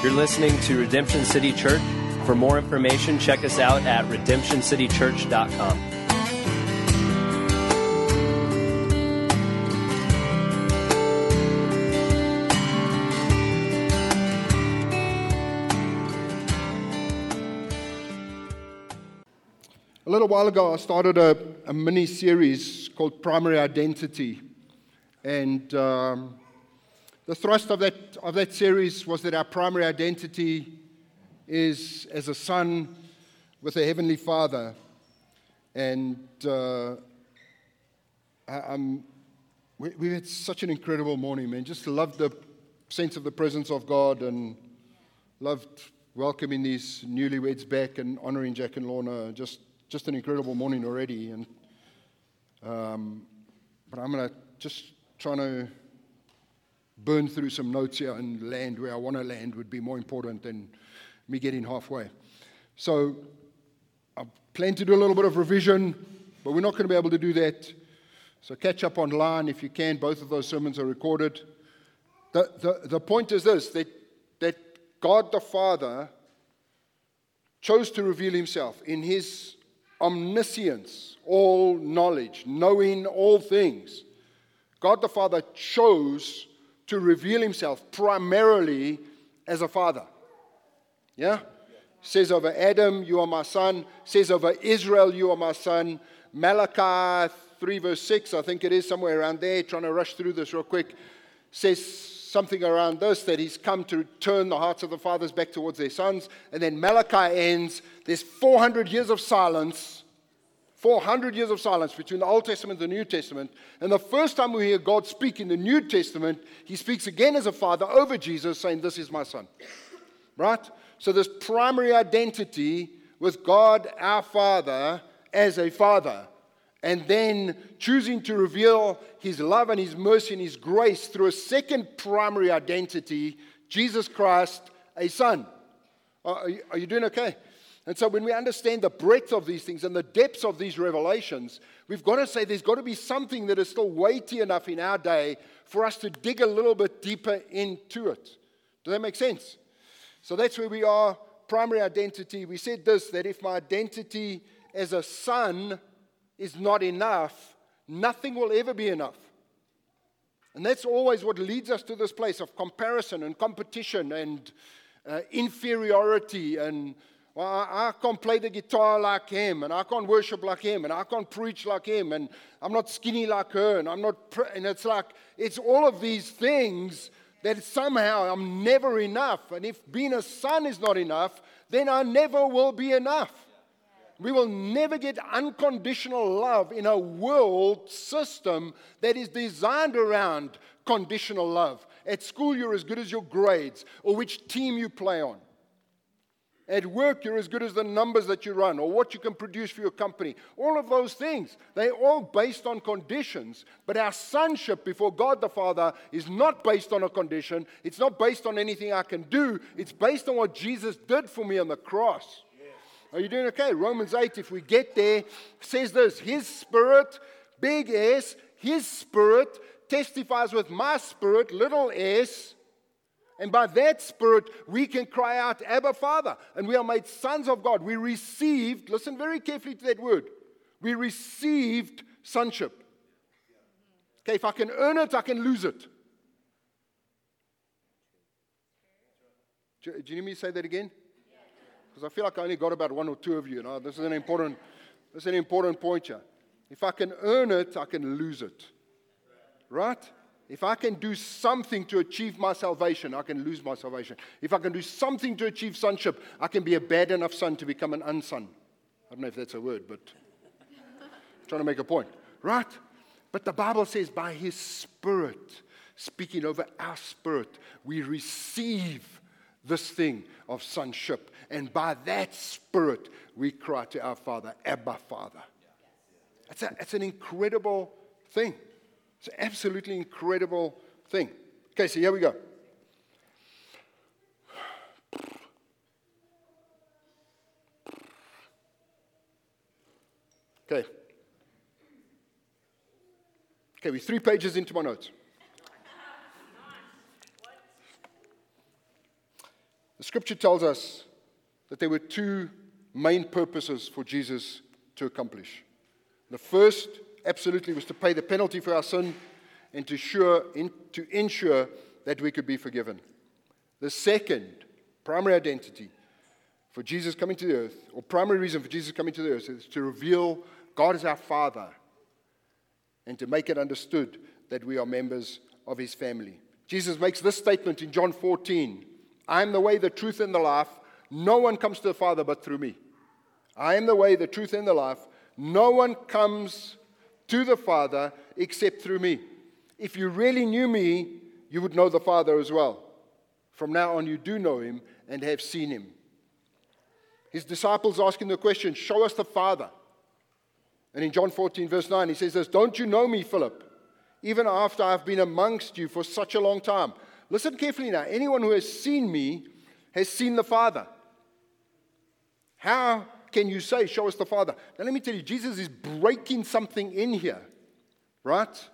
You're listening to Redemption City Church. For more information, check us out at redemptioncitychurch.com. A little while ago, I started a, a mini series called Primary Identity. And um, the thrust of that, of that series was that our primary identity is as a son with a heavenly father. And uh, we, we had such an incredible morning, man. Just loved the sense of the presence of God and loved welcoming these newlyweds back and honoring Jack and Lorna. Just just an incredible morning already. And, um, but I'm going to just trying to burn through some notes here and land where I want to land would be more important than me getting halfway. So I plan to do a little bit of revision, but we're not going to be able to do that. So catch up online if you can. Both of those sermons are recorded. The, the, the point is this that, that God the Father chose to reveal himself in his omniscience, all knowledge, knowing all things. God the Father chose to reveal himself primarily as a father. Yeah? Says over Adam, you are my son. Says over Israel, you are my son. Malachi 3, verse 6, I think it is somewhere around there, trying to rush through this real quick, says something around this that he's come to turn the hearts of the fathers back towards their sons. And then Malachi ends, there's 400 years of silence. 400 years of silence between the Old Testament and the New Testament. And the first time we hear God speak in the New Testament, he speaks again as a father over Jesus, saying, This is my son. Right? So, this primary identity with God our Father as a father and then choosing to reveal his love and his mercy and his grace through a second primary identity, Jesus Christ, a son. Are you, are you doing okay? And so, when we understand the breadth of these things and the depths of these revelations, we've got to say there's got to be something that is still weighty enough in our day for us to dig a little bit deeper into it. Does that make sense? So, that's where we are. Primary identity. We said this that if my identity as a son is not enough, nothing will ever be enough. And that's always what leads us to this place of comparison and competition and uh, inferiority. And well, I, I, can't play the guitar like him, and I can't worship like him, and I can't preach like him, and I'm not skinny like her, and I'm not. Pr- and it's like, it's all of these things that somehow I'm never enough. And if being a son is not enough, then I never will be enough. We will never get unconditional love in a world system that is designed around conditional love. At school, you're as good as your grades or which team you play on. At work, you're as good as the numbers that you run or what you can produce for your company. All of those things, they're all based on conditions. But our sonship before God the Father is not based on a condition. It's not based on anything I can do. It's based on what Jesus did for me on the cross. Are you doing okay? Romans 8, if we get there, says this His spirit, big S, His spirit testifies with my spirit, little s. And by that spirit, we can cry out, Abba, Father. And we are made sons of God. We received, listen very carefully to that word. We received sonship. Okay, if I can earn it, I can lose it. Do you need me to say that again? because I feel like I only got about one or two of you. you know? This is an important, this is an important point here. If I can earn it, I can lose it. Right? If I can do something to achieve my salvation, I can lose my salvation. If I can do something to achieve sonship, I can be a bad enough son to become an unson. I don't know if that's a word, but I'm trying to make a point. Right? But the Bible says, by his spirit, speaking over our spirit, we receive this thing of sonship. And by that Spirit, we cry to our Father, Abba, Father. It's, a, it's an incredible thing. It's an absolutely incredible thing. Okay, so here we go. Okay. Okay, we're three pages into my notes. The scripture tells us that there were two main purposes for Jesus to accomplish. The first, absolutely, was to pay the penalty for our sin and to, sure, in, to ensure that we could be forgiven. The second, primary identity for Jesus coming to the earth, or primary reason for Jesus coming to the earth, is to reveal God as our Father and to make it understood that we are members of His family. Jesus makes this statement in John 14 I am the way, the truth, and the life. No one comes to the Father but through me. I am the way, the truth, and the life. No one comes to the Father except through me. If you really knew me, you would know the Father as well. From now on, you do know him and have seen him. His disciples ask him the question, Show us the Father. And in John 14, verse 9, he says this Don't you know me, Philip? Even after I've been amongst you for such a long time. Listen carefully now. Anyone who has seen me has seen the Father. How can you say, Show us the Father? Now, let me tell you, Jesus is breaking something in here, right?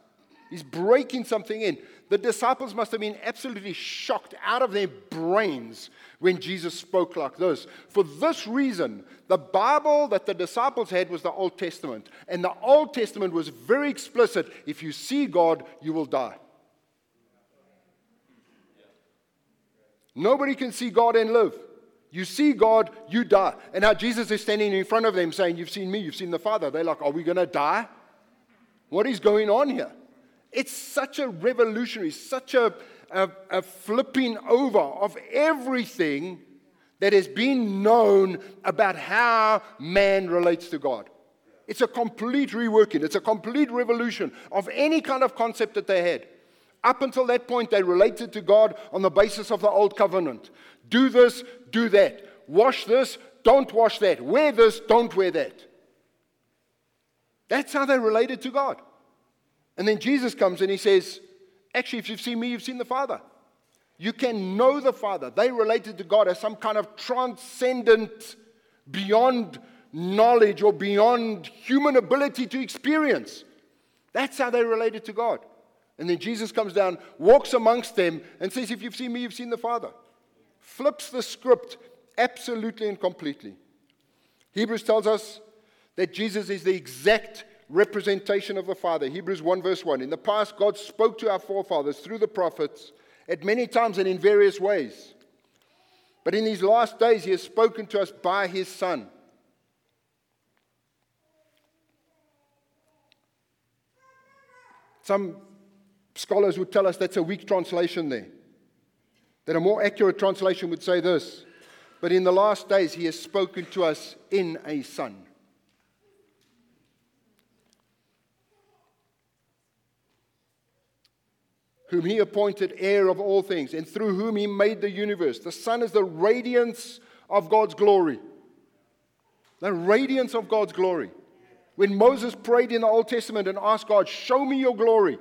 He's breaking something in. The disciples must have been absolutely shocked out of their brains when Jesus spoke like this. For this reason, the Bible that the disciples had was the Old Testament. And the Old Testament was very explicit if you see God, you will die. Nobody can see God and live. You see God, you die. And now Jesus is standing in front of them saying, You've seen me, you've seen the Father. They're like, Are we going to die? What is going on here? It's such a revolutionary, such a, a, a flipping over of everything that has been known about how man relates to God. It's a complete reworking, it's a complete revolution of any kind of concept that they had. Up until that point, they related to God on the basis of the old covenant. Do this, do that. Wash this, don't wash that. Wear this, don't wear that. That's how they related to God. And then Jesus comes and he says, Actually, if you've seen me, you've seen the Father. You can know the Father. They related to God as some kind of transcendent, beyond knowledge or beyond human ability to experience. That's how they related to God. And then Jesus comes down, walks amongst them, and says, If you've seen me, you've seen the Father. Flips the script absolutely and completely. Hebrews tells us that Jesus is the exact representation of the Father. Hebrews 1, verse 1. In the past, God spoke to our forefathers through the prophets at many times and in various ways. But in these last days, He has spoken to us by His Son. Some scholars would tell us that's a weak translation there. That a more accurate translation would say this But in the last days, He has spoken to us in a Son. whom he appointed heir of all things, and through whom he made the universe. The Son is the radiance of God's glory. The radiance of God's glory. When Moses prayed in the Old Testament and asked God, Show me your glory,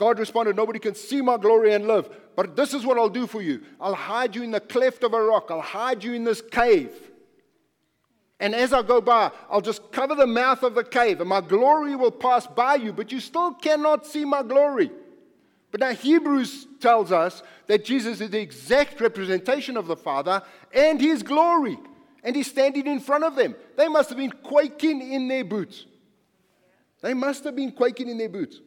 God responded, Nobody can see my glory and live. But this is what I'll do for you I'll hide you in the cleft of a rock, I'll hide you in this cave. And as I go by, I'll just cover the mouth of the cave, and my glory will pass by you, but you still cannot see my glory. But now Hebrews tells us that Jesus is the exact representation of the Father and his glory. And he's standing in front of them. They must have been quaking in their boots. They must have been quaking in their boots.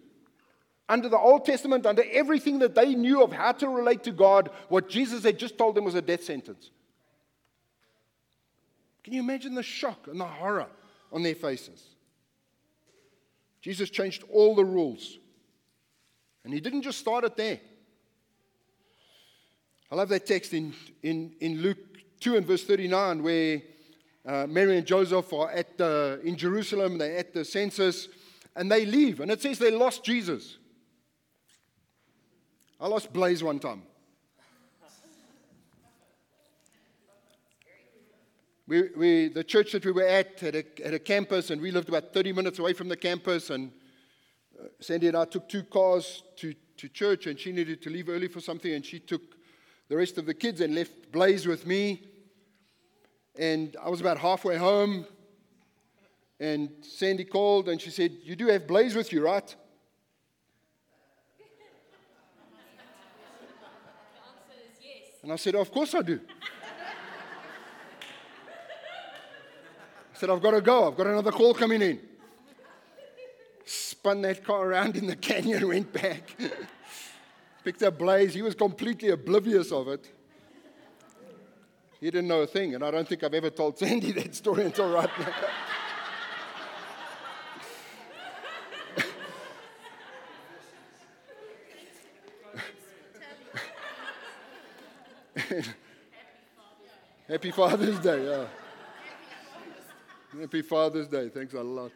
Under the Old Testament, under everything that they knew of how to relate to God, what Jesus had just told them was a death sentence. Can you imagine the shock and the horror on their faces? Jesus changed all the rules and he didn't just start it there. I love that text in, in, in Luke 2 and verse 39 where uh, Mary and Joseph are at the, in Jerusalem, they're at the census, and they leave. And it says they lost Jesus. I lost Blaze one time. We, we, the church that we were at had a, had a campus, and we lived about 30 minutes away from the campus. And uh, Sandy and I took two cars to, to church, and she needed to leave early for something, and she took the rest of the kids and left Blaze with me. And I was about halfway home, and Sandy called and she said, You do have Blaze with you, right? And I said, Of course I do. I said, I've got to go. I've got another call coming in. Spun that car around in the canyon, went back, picked up Blaze. He was completely oblivious of it. He didn't know a thing, and I don't think I've ever told Sandy that story until right now. Happy Father's Day. Yeah. Happy Father's Day. Thanks a lot.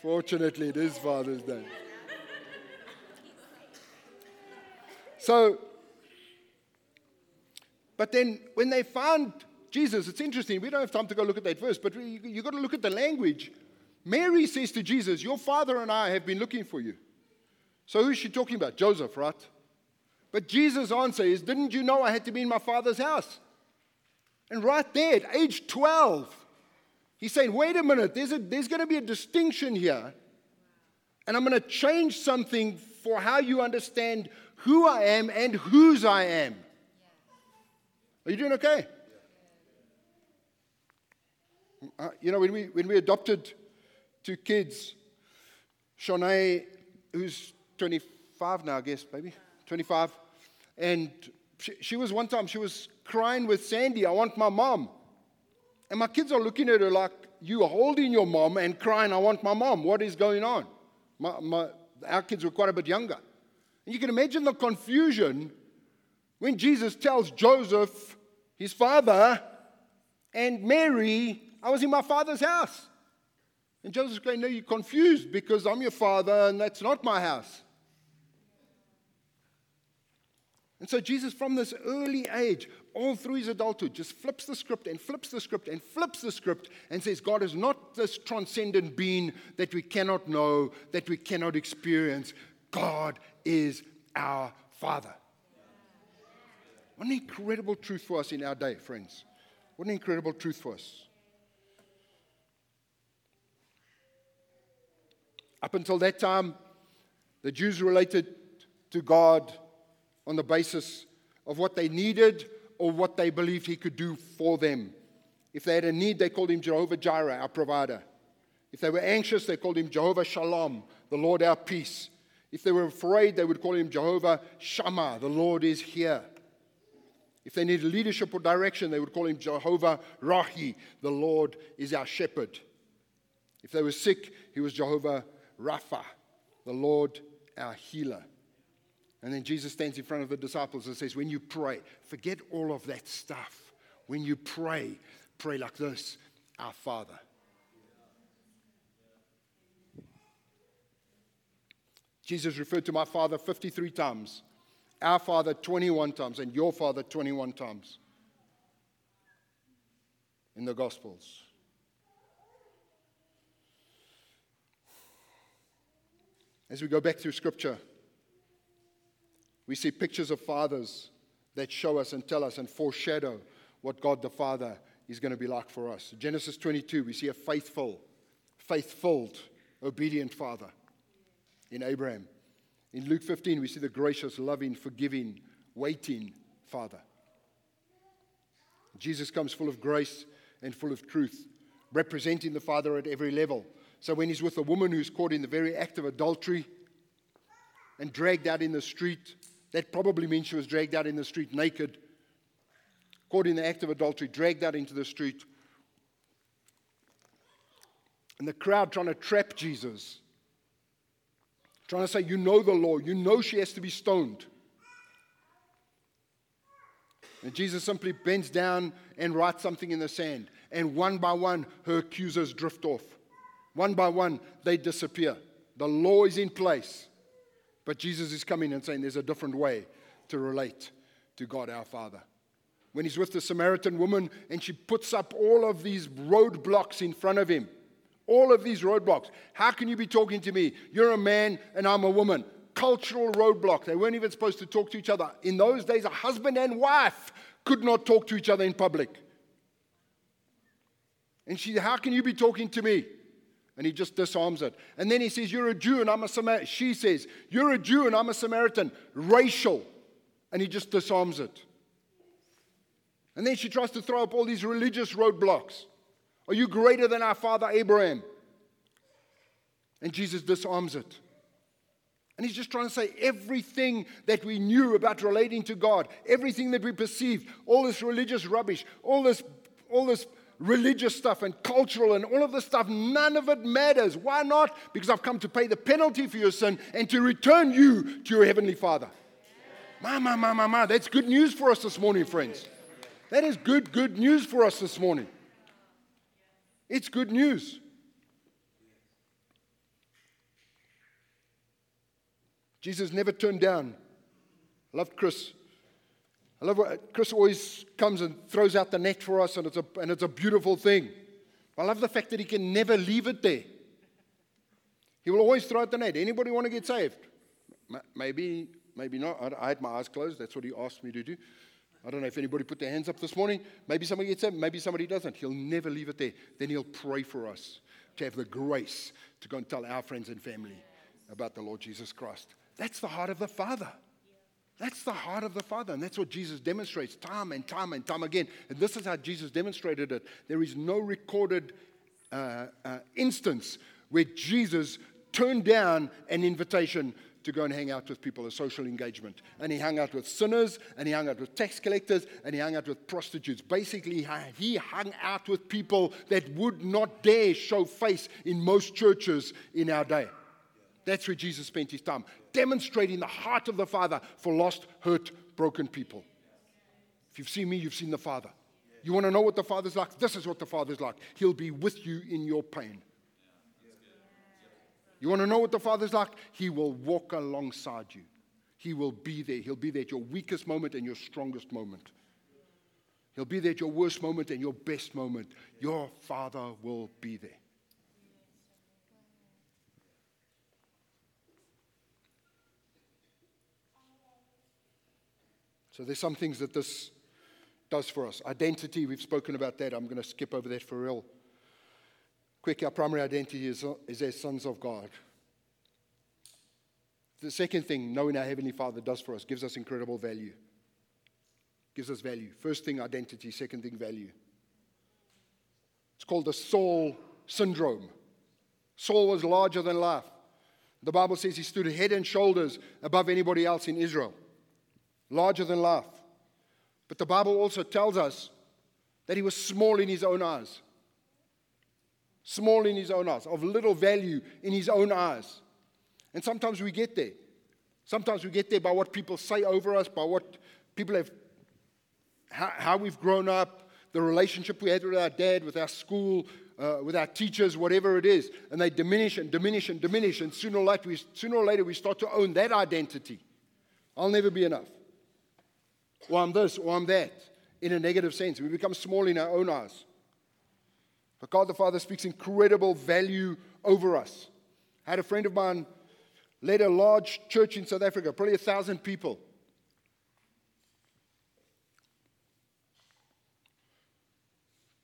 Fortunately, it is Father's Day. So, but then when they found Jesus, it's interesting. We don't have time to go look at that verse, but you, you've got to look at the language. Mary says to Jesus, Your father and I have been looking for you. So who's she talking about? Joseph, right? But Jesus' answer is, Didn't you know I had to be in my father's house? And right there, at age 12, he's saying, Wait a minute, there's, a, there's going to be a distinction here. And I'm going to change something for how you understand who I am and whose I am. Are you doing okay? Uh, you know, when we, when we adopted two kids, Shanae, who's 25 now, I guess, maybe 25, and she, she was one time, she was crying with Sandy, I want my mom. And my kids are looking at her like, You are holding your mom and crying, I want my mom. What is going on? My, my, our kids were quite a bit younger. And you can imagine the confusion when Jesus tells Joseph, his father, and Mary, I was in my father's house. And Joseph's going, No, you're confused because I'm your father and that's not my house. And so Jesus, from this early age, all through his adulthood, just flips the script and flips the script and flips the script and says, God is not this transcendent being that we cannot know, that we cannot experience. God is our Father. What an incredible truth for us in our day, friends. What an incredible truth for us. Up until that time, the Jews related to God on the basis of what they needed or what they believed he could do for them. If they had a need, they called him Jehovah Jireh, our provider. If they were anxious, they called him Jehovah Shalom, the Lord our peace. If they were afraid, they would call him Jehovah Shammah, the Lord is here. If they needed leadership or direction, they would call him Jehovah Rahi, the Lord is our shepherd. If they were sick, he was Jehovah Rapha, the Lord our healer. And then Jesus stands in front of the disciples and says, When you pray, forget all of that stuff. When you pray, pray like this Our Father. Jesus referred to my Father 53 times, our Father 21 times, and your Father 21 times in the Gospels. As we go back through Scripture, we see pictures of fathers that show us and tell us and foreshadow what God the Father is going to be like for us. Genesis 22, we see a faithful, faithful, obedient father in Abraham. In Luke 15, we see the gracious, loving, forgiving, waiting father. Jesus comes full of grace and full of truth, representing the Father at every level. So when he's with a woman who's caught in the very act of adultery and dragged out in the street, that probably means she was dragged out in the street naked, caught in the act of adultery, dragged out into the street. And the crowd trying to trap Jesus, trying to say, You know the law, you know she has to be stoned. And Jesus simply bends down and writes something in the sand. And one by one, her accusers drift off. One by one, they disappear. The law is in place. But Jesus is coming and saying there's a different way to relate to God our Father. When he's with the Samaritan woman and she puts up all of these roadblocks in front of him, all of these roadblocks. How can you be talking to me? You're a man and I'm a woman. Cultural roadblock. They weren't even supposed to talk to each other. In those days, a husband and wife could not talk to each other in public. And she, how can you be talking to me? And he just disarms it. And then he says, You're a Jew and I'm a Samaritan. She says, You're a Jew and I'm a Samaritan. Racial. And he just disarms it. And then she tries to throw up all these religious roadblocks. Are you greater than our father Abraham? And Jesus disarms it. And he's just trying to say everything that we knew about relating to God, everything that we perceived, all this religious rubbish, all this, all this religious stuff and cultural and all of this stuff, none of it matters. Why not? Because I've come to pay the penalty for your sin and to return you to your Heavenly Father. Ma, ma, ma, ma, ma. That's good news for us this morning, friends. That is good, good news for us this morning. It's good news. Jesus never turned down. I loved Chris. I love what Chris always comes and throws out the net for us, and it's a, and it's a beautiful thing. I love the fact that he can never leave it there. He will always throw out the net. Anybody want to get saved? Maybe, maybe not. I had my eyes closed. That's what he asked me to do. I don't know if anybody put their hands up this morning. Maybe somebody gets saved. Maybe somebody doesn't. He'll never leave it there. Then he'll pray for us to have the grace to go and tell our friends and family about the Lord Jesus Christ. That's the heart of the Father. That's the heart of the Father. And that's what Jesus demonstrates time and time and time again. And this is how Jesus demonstrated it. There is no recorded uh, uh, instance where Jesus turned down an invitation to go and hang out with people, a social engagement. And he hung out with sinners, and he hung out with tax collectors, and he hung out with prostitutes. Basically, he hung out with people that would not dare show face in most churches in our day. That's where Jesus spent his time, demonstrating the heart of the Father for lost, hurt, broken people. If you've seen me, you've seen the Father. You want to know what the Father's like? This is what the Father's like. He'll be with you in your pain. You want to know what the Father's like? He will walk alongside you. He will be there. He'll be there at your weakest moment and your strongest moment. He'll be there at your worst moment and your best moment. Your Father will be there. So there's some things that this does for us. Identity, we've spoken about that. I'm going to skip over that for real. Quick, our primary identity is, is as sons of God. The second thing, knowing our Heavenly Father does for us, gives us incredible value. Gives us value. First thing, identity. Second thing, value. It's called the Saul syndrome. Saul was larger than life. The Bible says he stood head and shoulders above anybody else in Israel larger than life. But the Bible also tells us that he was small in his own eyes. Small in his own eyes, of little value in his own eyes. And sometimes we get there. Sometimes we get there by what people say over us, by what people have, how, how we've grown up, the relationship we had with our dad, with our school, uh, with our teachers, whatever it is. And they diminish and diminish and diminish. And sooner or, later we, sooner or later, we start to own that identity. I'll never be enough or I'm this, or I'm that, in a negative sense. We become small in our own eyes. But God the Father speaks incredible value over us. I had a friend of mine led a large church in South Africa, probably a thousand people.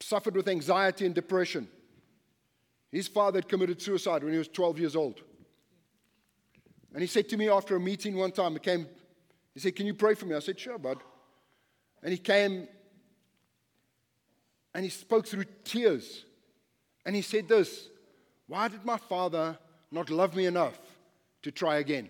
Suffered with anxiety and depression. His father had committed suicide when he was 12 years old. And he said to me after a meeting one time, he came, he said, Can you pray for me? I said, Sure, bud. And he came and he spoke through tears. And he said this Why did my father not love me enough to try again?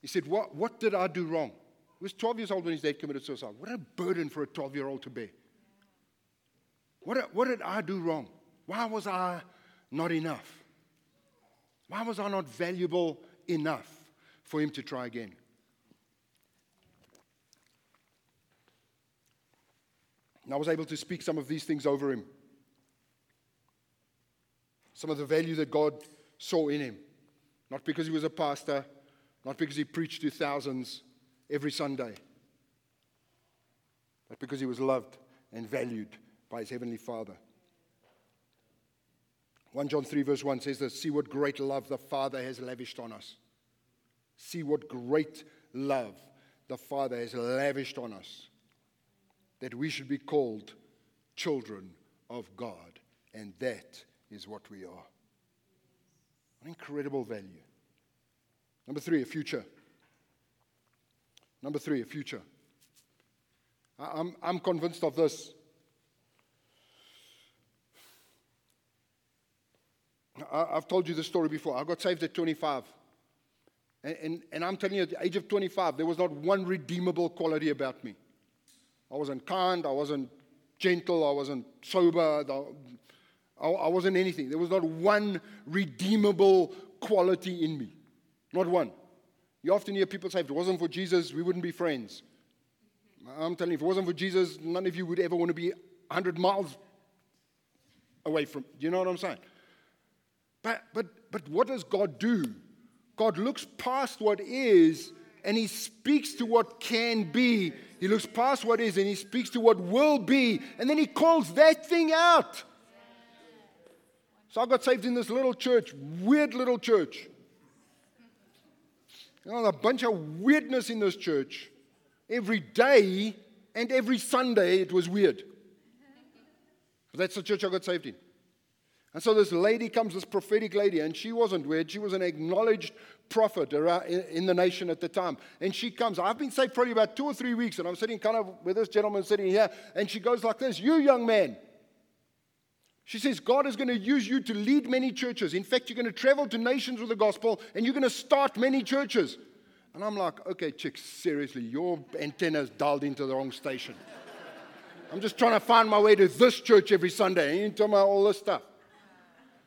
He said, What, what did I do wrong? He was 12 years old when his dad committed suicide. What a burden for a 12 year old to bear. What, what did I do wrong? Why was I not enough? Why was I not valuable enough for him to try again. And I was able to speak some of these things over him. Some of the value that God saw in him. Not because he was a pastor, not because he preached to thousands every Sunday, but because he was loved and valued by his heavenly Father. 1 John 3, verse 1 says this See what great love the Father has lavished on us See what great love the Father has lavished on us, that we should be called children of God, and that is what we are. An incredible value. Number three, a future. Number three, a future. I'm, I'm convinced of this. I, have told you this story before. I got saved at 25. And, and, and, I'm telling you, at the age of 25, there was not one redeemable quality about me. I wasn't kind, I wasn't gentle, I wasn't sober, I, I wasn't anything. There was not one redeemable quality in me. Not one. You often hear people say, if it wasn't for Jesus, we wouldn't be friends. I'm telling you, if it wasn't for Jesus, none of you would ever want to be 100 miles away from. Do you know what I'm saying? But, but, but what does God do? God looks past what is and he speaks to what can be. He looks past what is and he speaks to what will be. And then he calls that thing out. So I got saved in this little church, weird little church. You know, a bunch of weirdness in this church. Every day and every Sunday it was weird. That's the church I got saved in. And so this lady comes, this prophetic lady, and she wasn't weird. She was an acknowledged prophet in the nation at the time. And she comes. I've been saved probably about two or three weeks, and I'm sitting kind of with this gentleman sitting here, and she goes like this You, young man. She says, God is going to use you to lead many churches. In fact, you're going to travel to nations with the gospel, and you're going to start many churches. And I'm like, okay, chick, seriously, your antenna's dialed into the wrong station. I'm just trying to find my way to this church every Sunday. And you tell me all this stuff.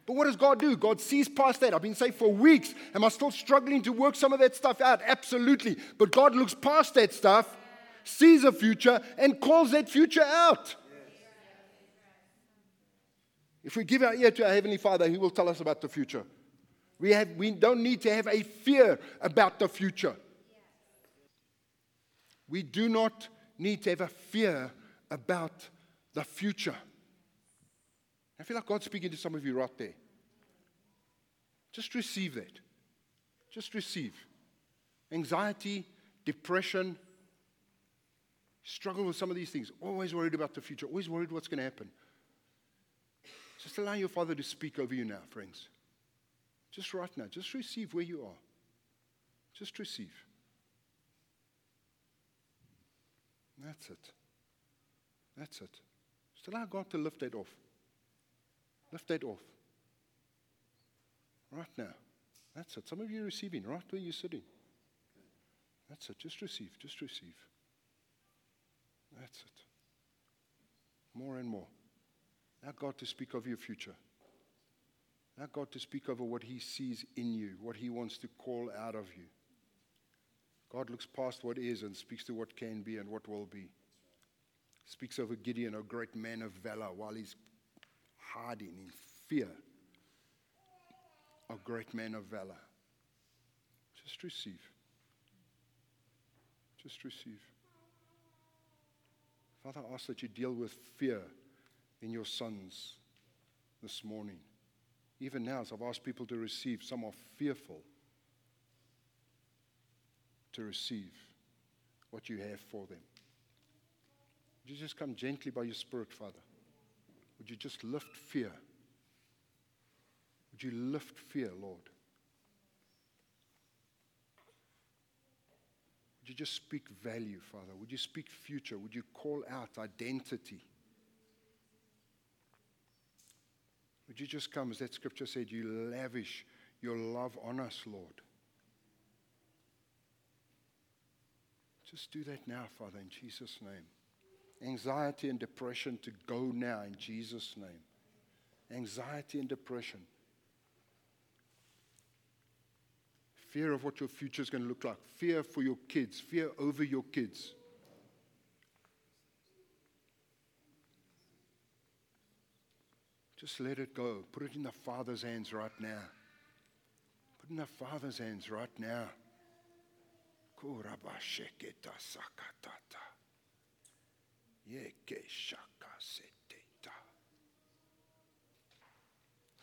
But what does God do? God sees past that. I've been saved for weeks. Am I still struggling to work some of that stuff out? Absolutely. But God looks past that stuff, sees a future, and calls that future out. If we give our ear to our Heavenly Father, He will tell us about the future. We, have, we don't need to have a fear about the future. We do not need to have a fear about the future. I feel like God's speaking to some of you right there. Just receive that. Just receive. Anxiety, depression, struggle with some of these things, always worried about the future, always worried what's going to happen. Just allow your Father to speak over you now, friends. Just right now. Just receive where you are. Just receive. That's it. That's it. Just allow God to lift that off. Lift that off. Right now. That's it. Some of you are receiving right where you're sitting. That's it. Just receive. Just receive. That's it. More and more. Allow God to speak of your future. Allow God to speak over what He sees in you, what He wants to call out of you. God looks past what is and speaks to what can be and what will be. Speaks over Gideon, a great man of valor, while he's hiding in fear. A great man of valor. Just receive. Just receive. Father, I ask that you deal with fear in your sons this morning. Even now, as I've asked people to receive, some are fearful to receive what you have for them. Would you just come gently by your Spirit, Father? Would you just lift fear? Would you lift fear, Lord? Would you just speak value, Father? Would you speak future? Would you call out identity? Would you just come, as that scripture said, you lavish your love on us, Lord? Just do that now, Father, in Jesus' name. Anxiety and depression to go now in Jesus' name. Anxiety and depression. Fear of what your future is going to look like. Fear for your kids. Fear over your kids. Just let it go. Put it in the Father's hands right now. Put it in the Father's hands right now.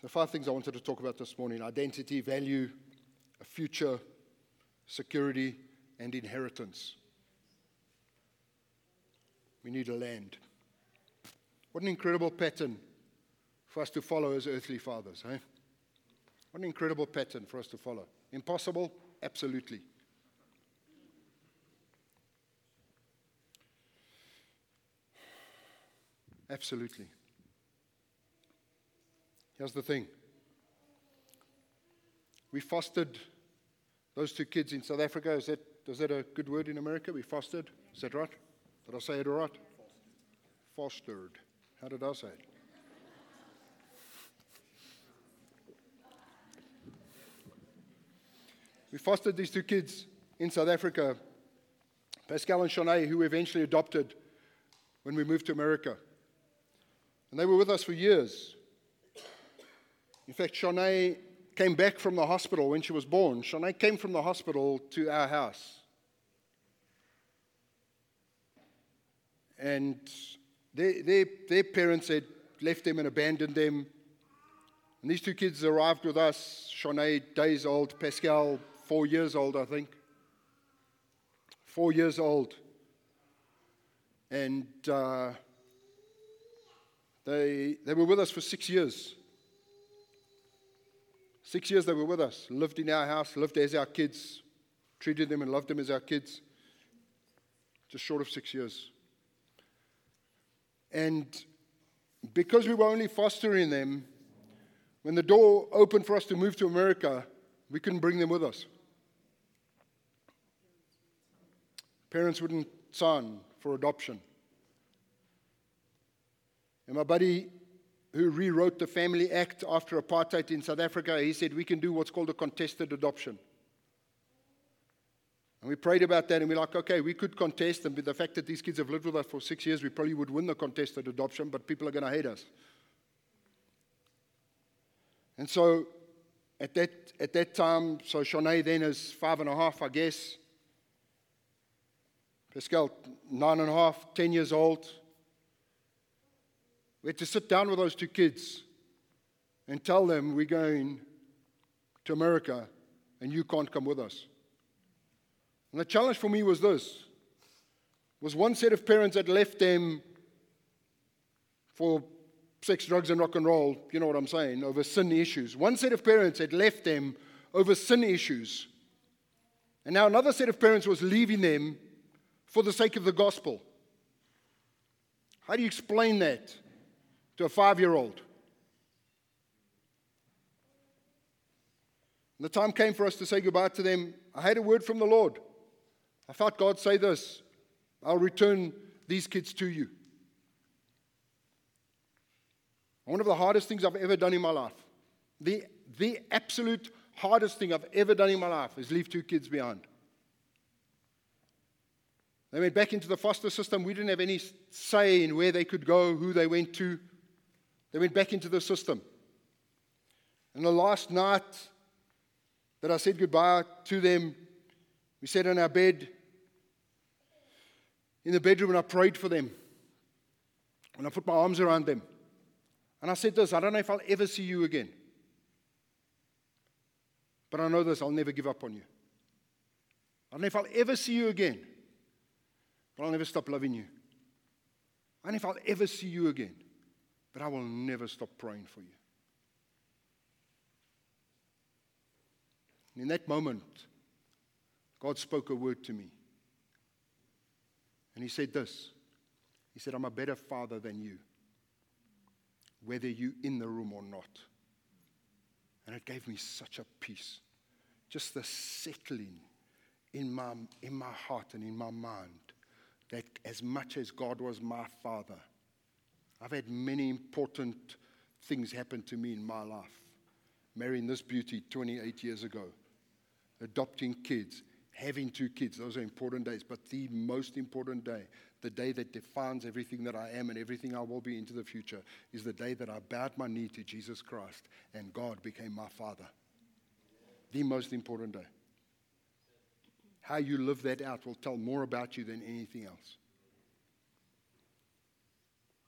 The five things I wanted to talk about this morning identity, value, a future, security, and inheritance. We need a land. What an incredible pattern for us to follow as earthly fathers, eh? What an incredible pattern for us to follow. Impossible? Absolutely. Absolutely. Here's the thing we fostered those two kids in South Africa. Is that, is that a good word in America? We fostered? Is that right? Did I say it all right? Fostered. How did I say it? We fostered these two kids in South Africa, Pascal and Shanae, who we eventually adopted when we moved to America. And they were with us for years. In fact, Shanae came back from the hospital when she was born. Shanae came from the hospital to our house. And they, they, their parents had left them and abandoned them. And these two kids arrived with us, Shanae, days old, Pascal, four years old, I think. Four years old. And uh, they, they were with us for six years. Six years they were with us, lived in our house, lived as our kids, treated them and loved them as our kids. Just short of six years. And because we were only fostering them, when the door opened for us to move to America, we couldn't bring them with us. Parents wouldn't sign for adoption. And my buddy who rewrote the Family Act after apartheid in South Africa, he said we can do what's called a contested adoption. And we prayed about that and we're like, okay, we could contest, and with the fact that these kids have lived with us for six years, we probably would win the contested adoption, but people are going to hate us. And so at that, at that time, so Shanae then is five and a half, I guess. Pascal, nine and a half, ten years old. We had to sit down with those two kids and tell them we're going to America and you can't come with us. And the challenge for me was this was one set of parents that left them for sex, drugs, and rock and roll, you know what I'm saying, over sin issues. One set of parents had left them over sin issues. And now another set of parents was leaving them for the sake of the gospel. How do you explain that to a five year old? The time came for us to say goodbye to them. I had a word from the Lord. I felt God say this I'll return these kids to you. One of the hardest things I've ever done in my life, the, the absolute hardest thing I've ever done in my life is leave two kids behind. They went back into the foster system. We didn't have any say in where they could go, who they went to. They went back into the system. And the last night that I said goodbye to them, we sat on our bed in the bedroom and I prayed for them. And I put my arms around them. And I said this I don't know if I'll ever see you again. But I know this I'll never give up on you. I don't know if I'll ever see you again. But I'll never stop loving you. I don't know if I'll ever see you again. But I will never stop praying for you. And in that moment, God spoke a word to me. And He said this He said, I'm a better father than you, whether you're in the room or not. And it gave me such a peace. Just the settling in my, in my heart and in my mind that as much as God was my father, I've had many important things happen to me in my life. Marrying this beauty 28 years ago, adopting kids, having two kids, those are important days. But the most important day, the day that defines everything that I am and everything I will be into the future, is the day that I bowed my knee to Jesus Christ and God became my Father. The most important day. How you live that out will tell more about you than anything else.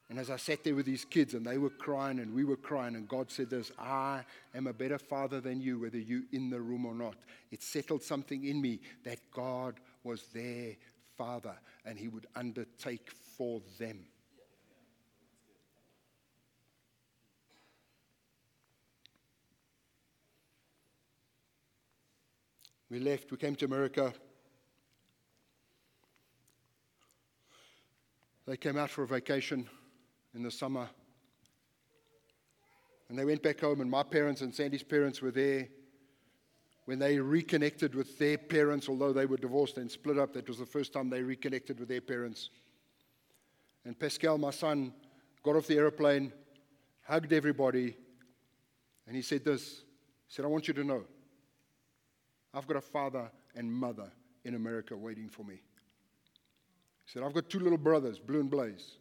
And as I sat there with these kids and they were crying and we were crying, and God said this I am a better father than you, whether you're in the room or not. It settled something in me that God was their father and he would undertake for them. We left, we came to America. They came out for a vacation in the summer. And they went back home, and my parents and Sandy's parents were there. When they reconnected with their parents, although they were divorced and split up, that was the first time they reconnected with their parents. And Pascal, my son, got off the aeroplane, hugged everybody, and he said this. He said, I want you to know, I've got a father and mother in America waiting for me. He said, I've got two little brothers, Blue and Blaze,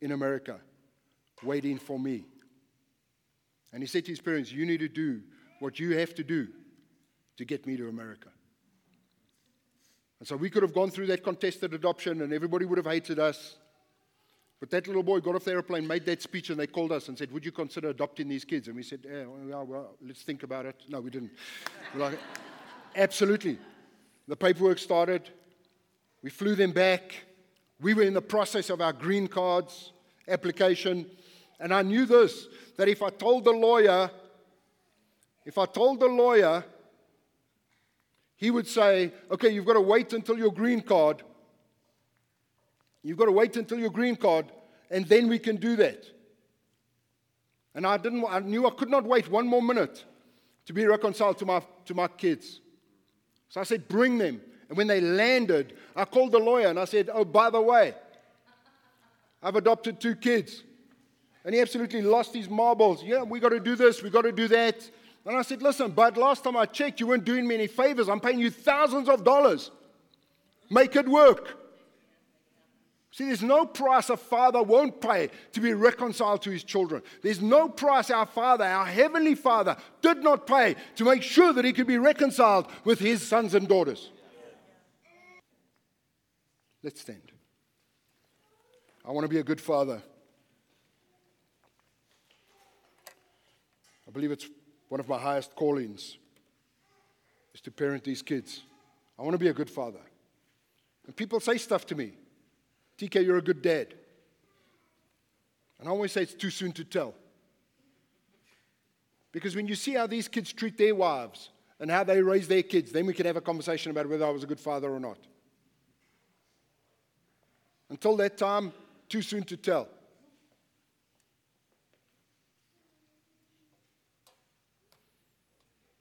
in America waiting for me. And he said to his parents, You need to do what you have to do to get me to America. And so we could have gone through that contested adoption and everybody would have hated us. But that little boy got off the airplane, made that speech, and they called us and said, Would you consider adopting these kids? And we said, Yeah, well, well let's think about it. No, we didn't. We're like, Absolutely. The paperwork started. We flew them back. We were in the process of our green cards application. And I knew this that if I told the lawyer, if I told the lawyer, he would say, Okay, you've got to wait until your green card. You've got to wait until your green card, and then we can do that. And I didn't I knew I could not wait one more minute to be reconciled to my, to my kids. So I said, Bring them. And when they landed, I called the lawyer and I said, Oh, by the way, I've adopted two kids. And he absolutely lost his marbles. Yeah, we got to do this, we got to do that. And I said, Listen, but last time I checked, you weren't doing me any favors. I'm paying you thousands of dollars. Make it work. See, there's no price a father won't pay to be reconciled to his children. There's no price our Father, our Heavenly Father, did not pay to make sure that he could be reconciled with his sons and daughters. Let's stand. I want to be a good father. Believe it's one of my highest callings is to parent these kids. I want to be a good father. And people say stuff to me. TK, you're a good dad. And I always say it's too soon to tell. Because when you see how these kids treat their wives and how they raise their kids, then we can have a conversation about whether I was a good father or not. Until that time, too soon to tell.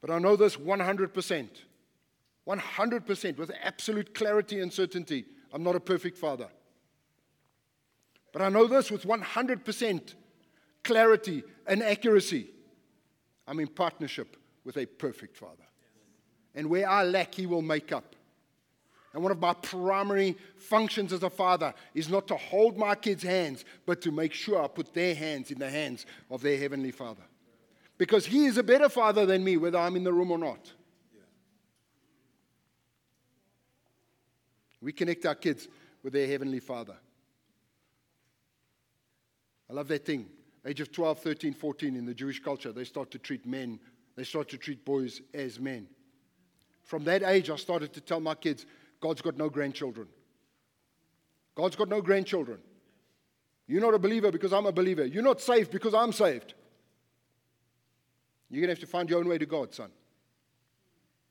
But I know this 100%. 100% with absolute clarity and certainty. I'm not a perfect father. But I know this with 100% clarity and accuracy. I'm in partnership with a perfect Father. And where I lack, He will make up. And one of my primary functions as a father is not to hold my kids' hands, but to make sure I put their hands in the hands of their Heavenly Father. Because He is a better Father than me, whether I'm in the room or not. We connect our kids with their Heavenly Father. I love that thing. Age of 12, 13, 14 in the Jewish culture, they start to treat men, they start to treat boys as men. From that age, I started to tell my kids, God's got no grandchildren. God's got no grandchildren. You're not a believer because I'm a believer. You're not saved because I'm saved. You're going to have to find your own way to God, son.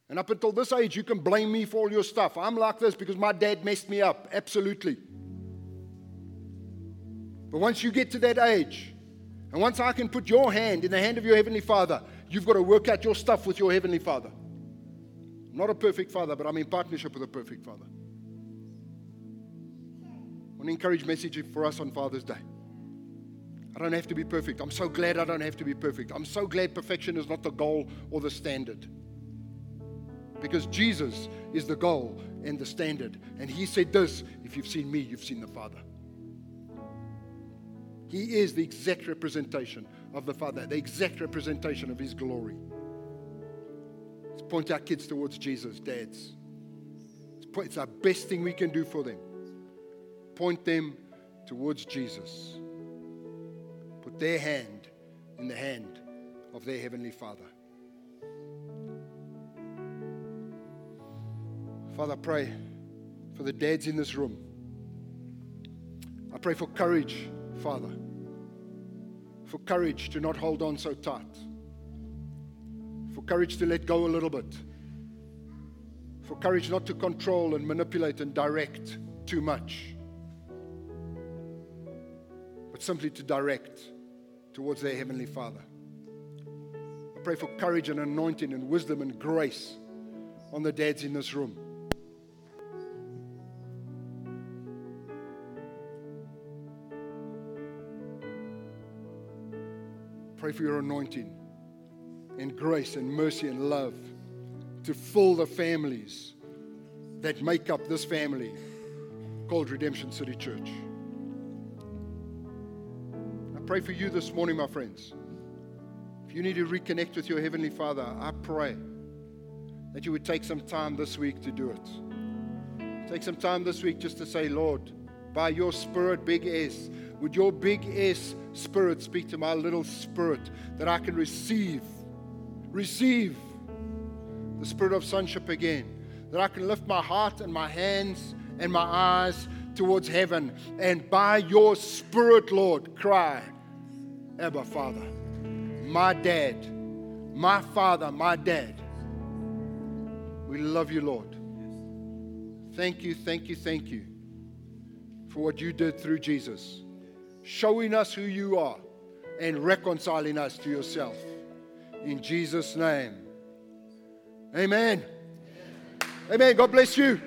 And up until this age, you can blame me for all your stuff. I'm like this because my dad messed me up. Absolutely. But once you get to that age, and once I can put your hand in the hand of your Heavenly Father, you've got to work out your stuff with your Heavenly Father. I'm not a perfect father, but I'm in partnership with a perfect father. I want to encourage message for us on Father's Day. I don't have to be perfect. I'm so glad I don't have to be perfect. I'm so glad perfection is not the goal or the standard. Because Jesus is the goal and the standard. And He said this if you've seen me, you've seen the Father. He is the exact representation of the Father, the exact representation of His glory. Let's point our kids towards Jesus, dads. It's our best thing we can do for them. Point them towards Jesus. Their hand in the hand of their Heavenly Father. Father, I pray for the dads in this room. I pray for courage Father, for courage to not hold on so tight, for courage to let go a little bit, for courage not to control and manipulate and direct too much, but simply to direct towards their Heavenly Father. I pray for courage and anointing and wisdom and grace on the dads in this room. Pray for your anointing and grace and mercy and love to fill the families that make up this family called Redemption City Church. Pray for you this morning, my friends. If you need to reconnect with your Heavenly Father, I pray that you would take some time this week to do it. Take some time this week just to say, Lord, by your Spirit, big S, would your big S spirit speak to my little spirit that I can receive, receive the spirit of sonship again, that I can lift my heart and my hands and my eyes towards heaven and by your spirit, Lord, cry, Abba, Father, my dad, my father, my dad. We love you, Lord. Thank you, thank you, thank you for what you did through Jesus showing us who you are and reconciling us to yourself. In Jesus' name. Amen. Amen. God bless you.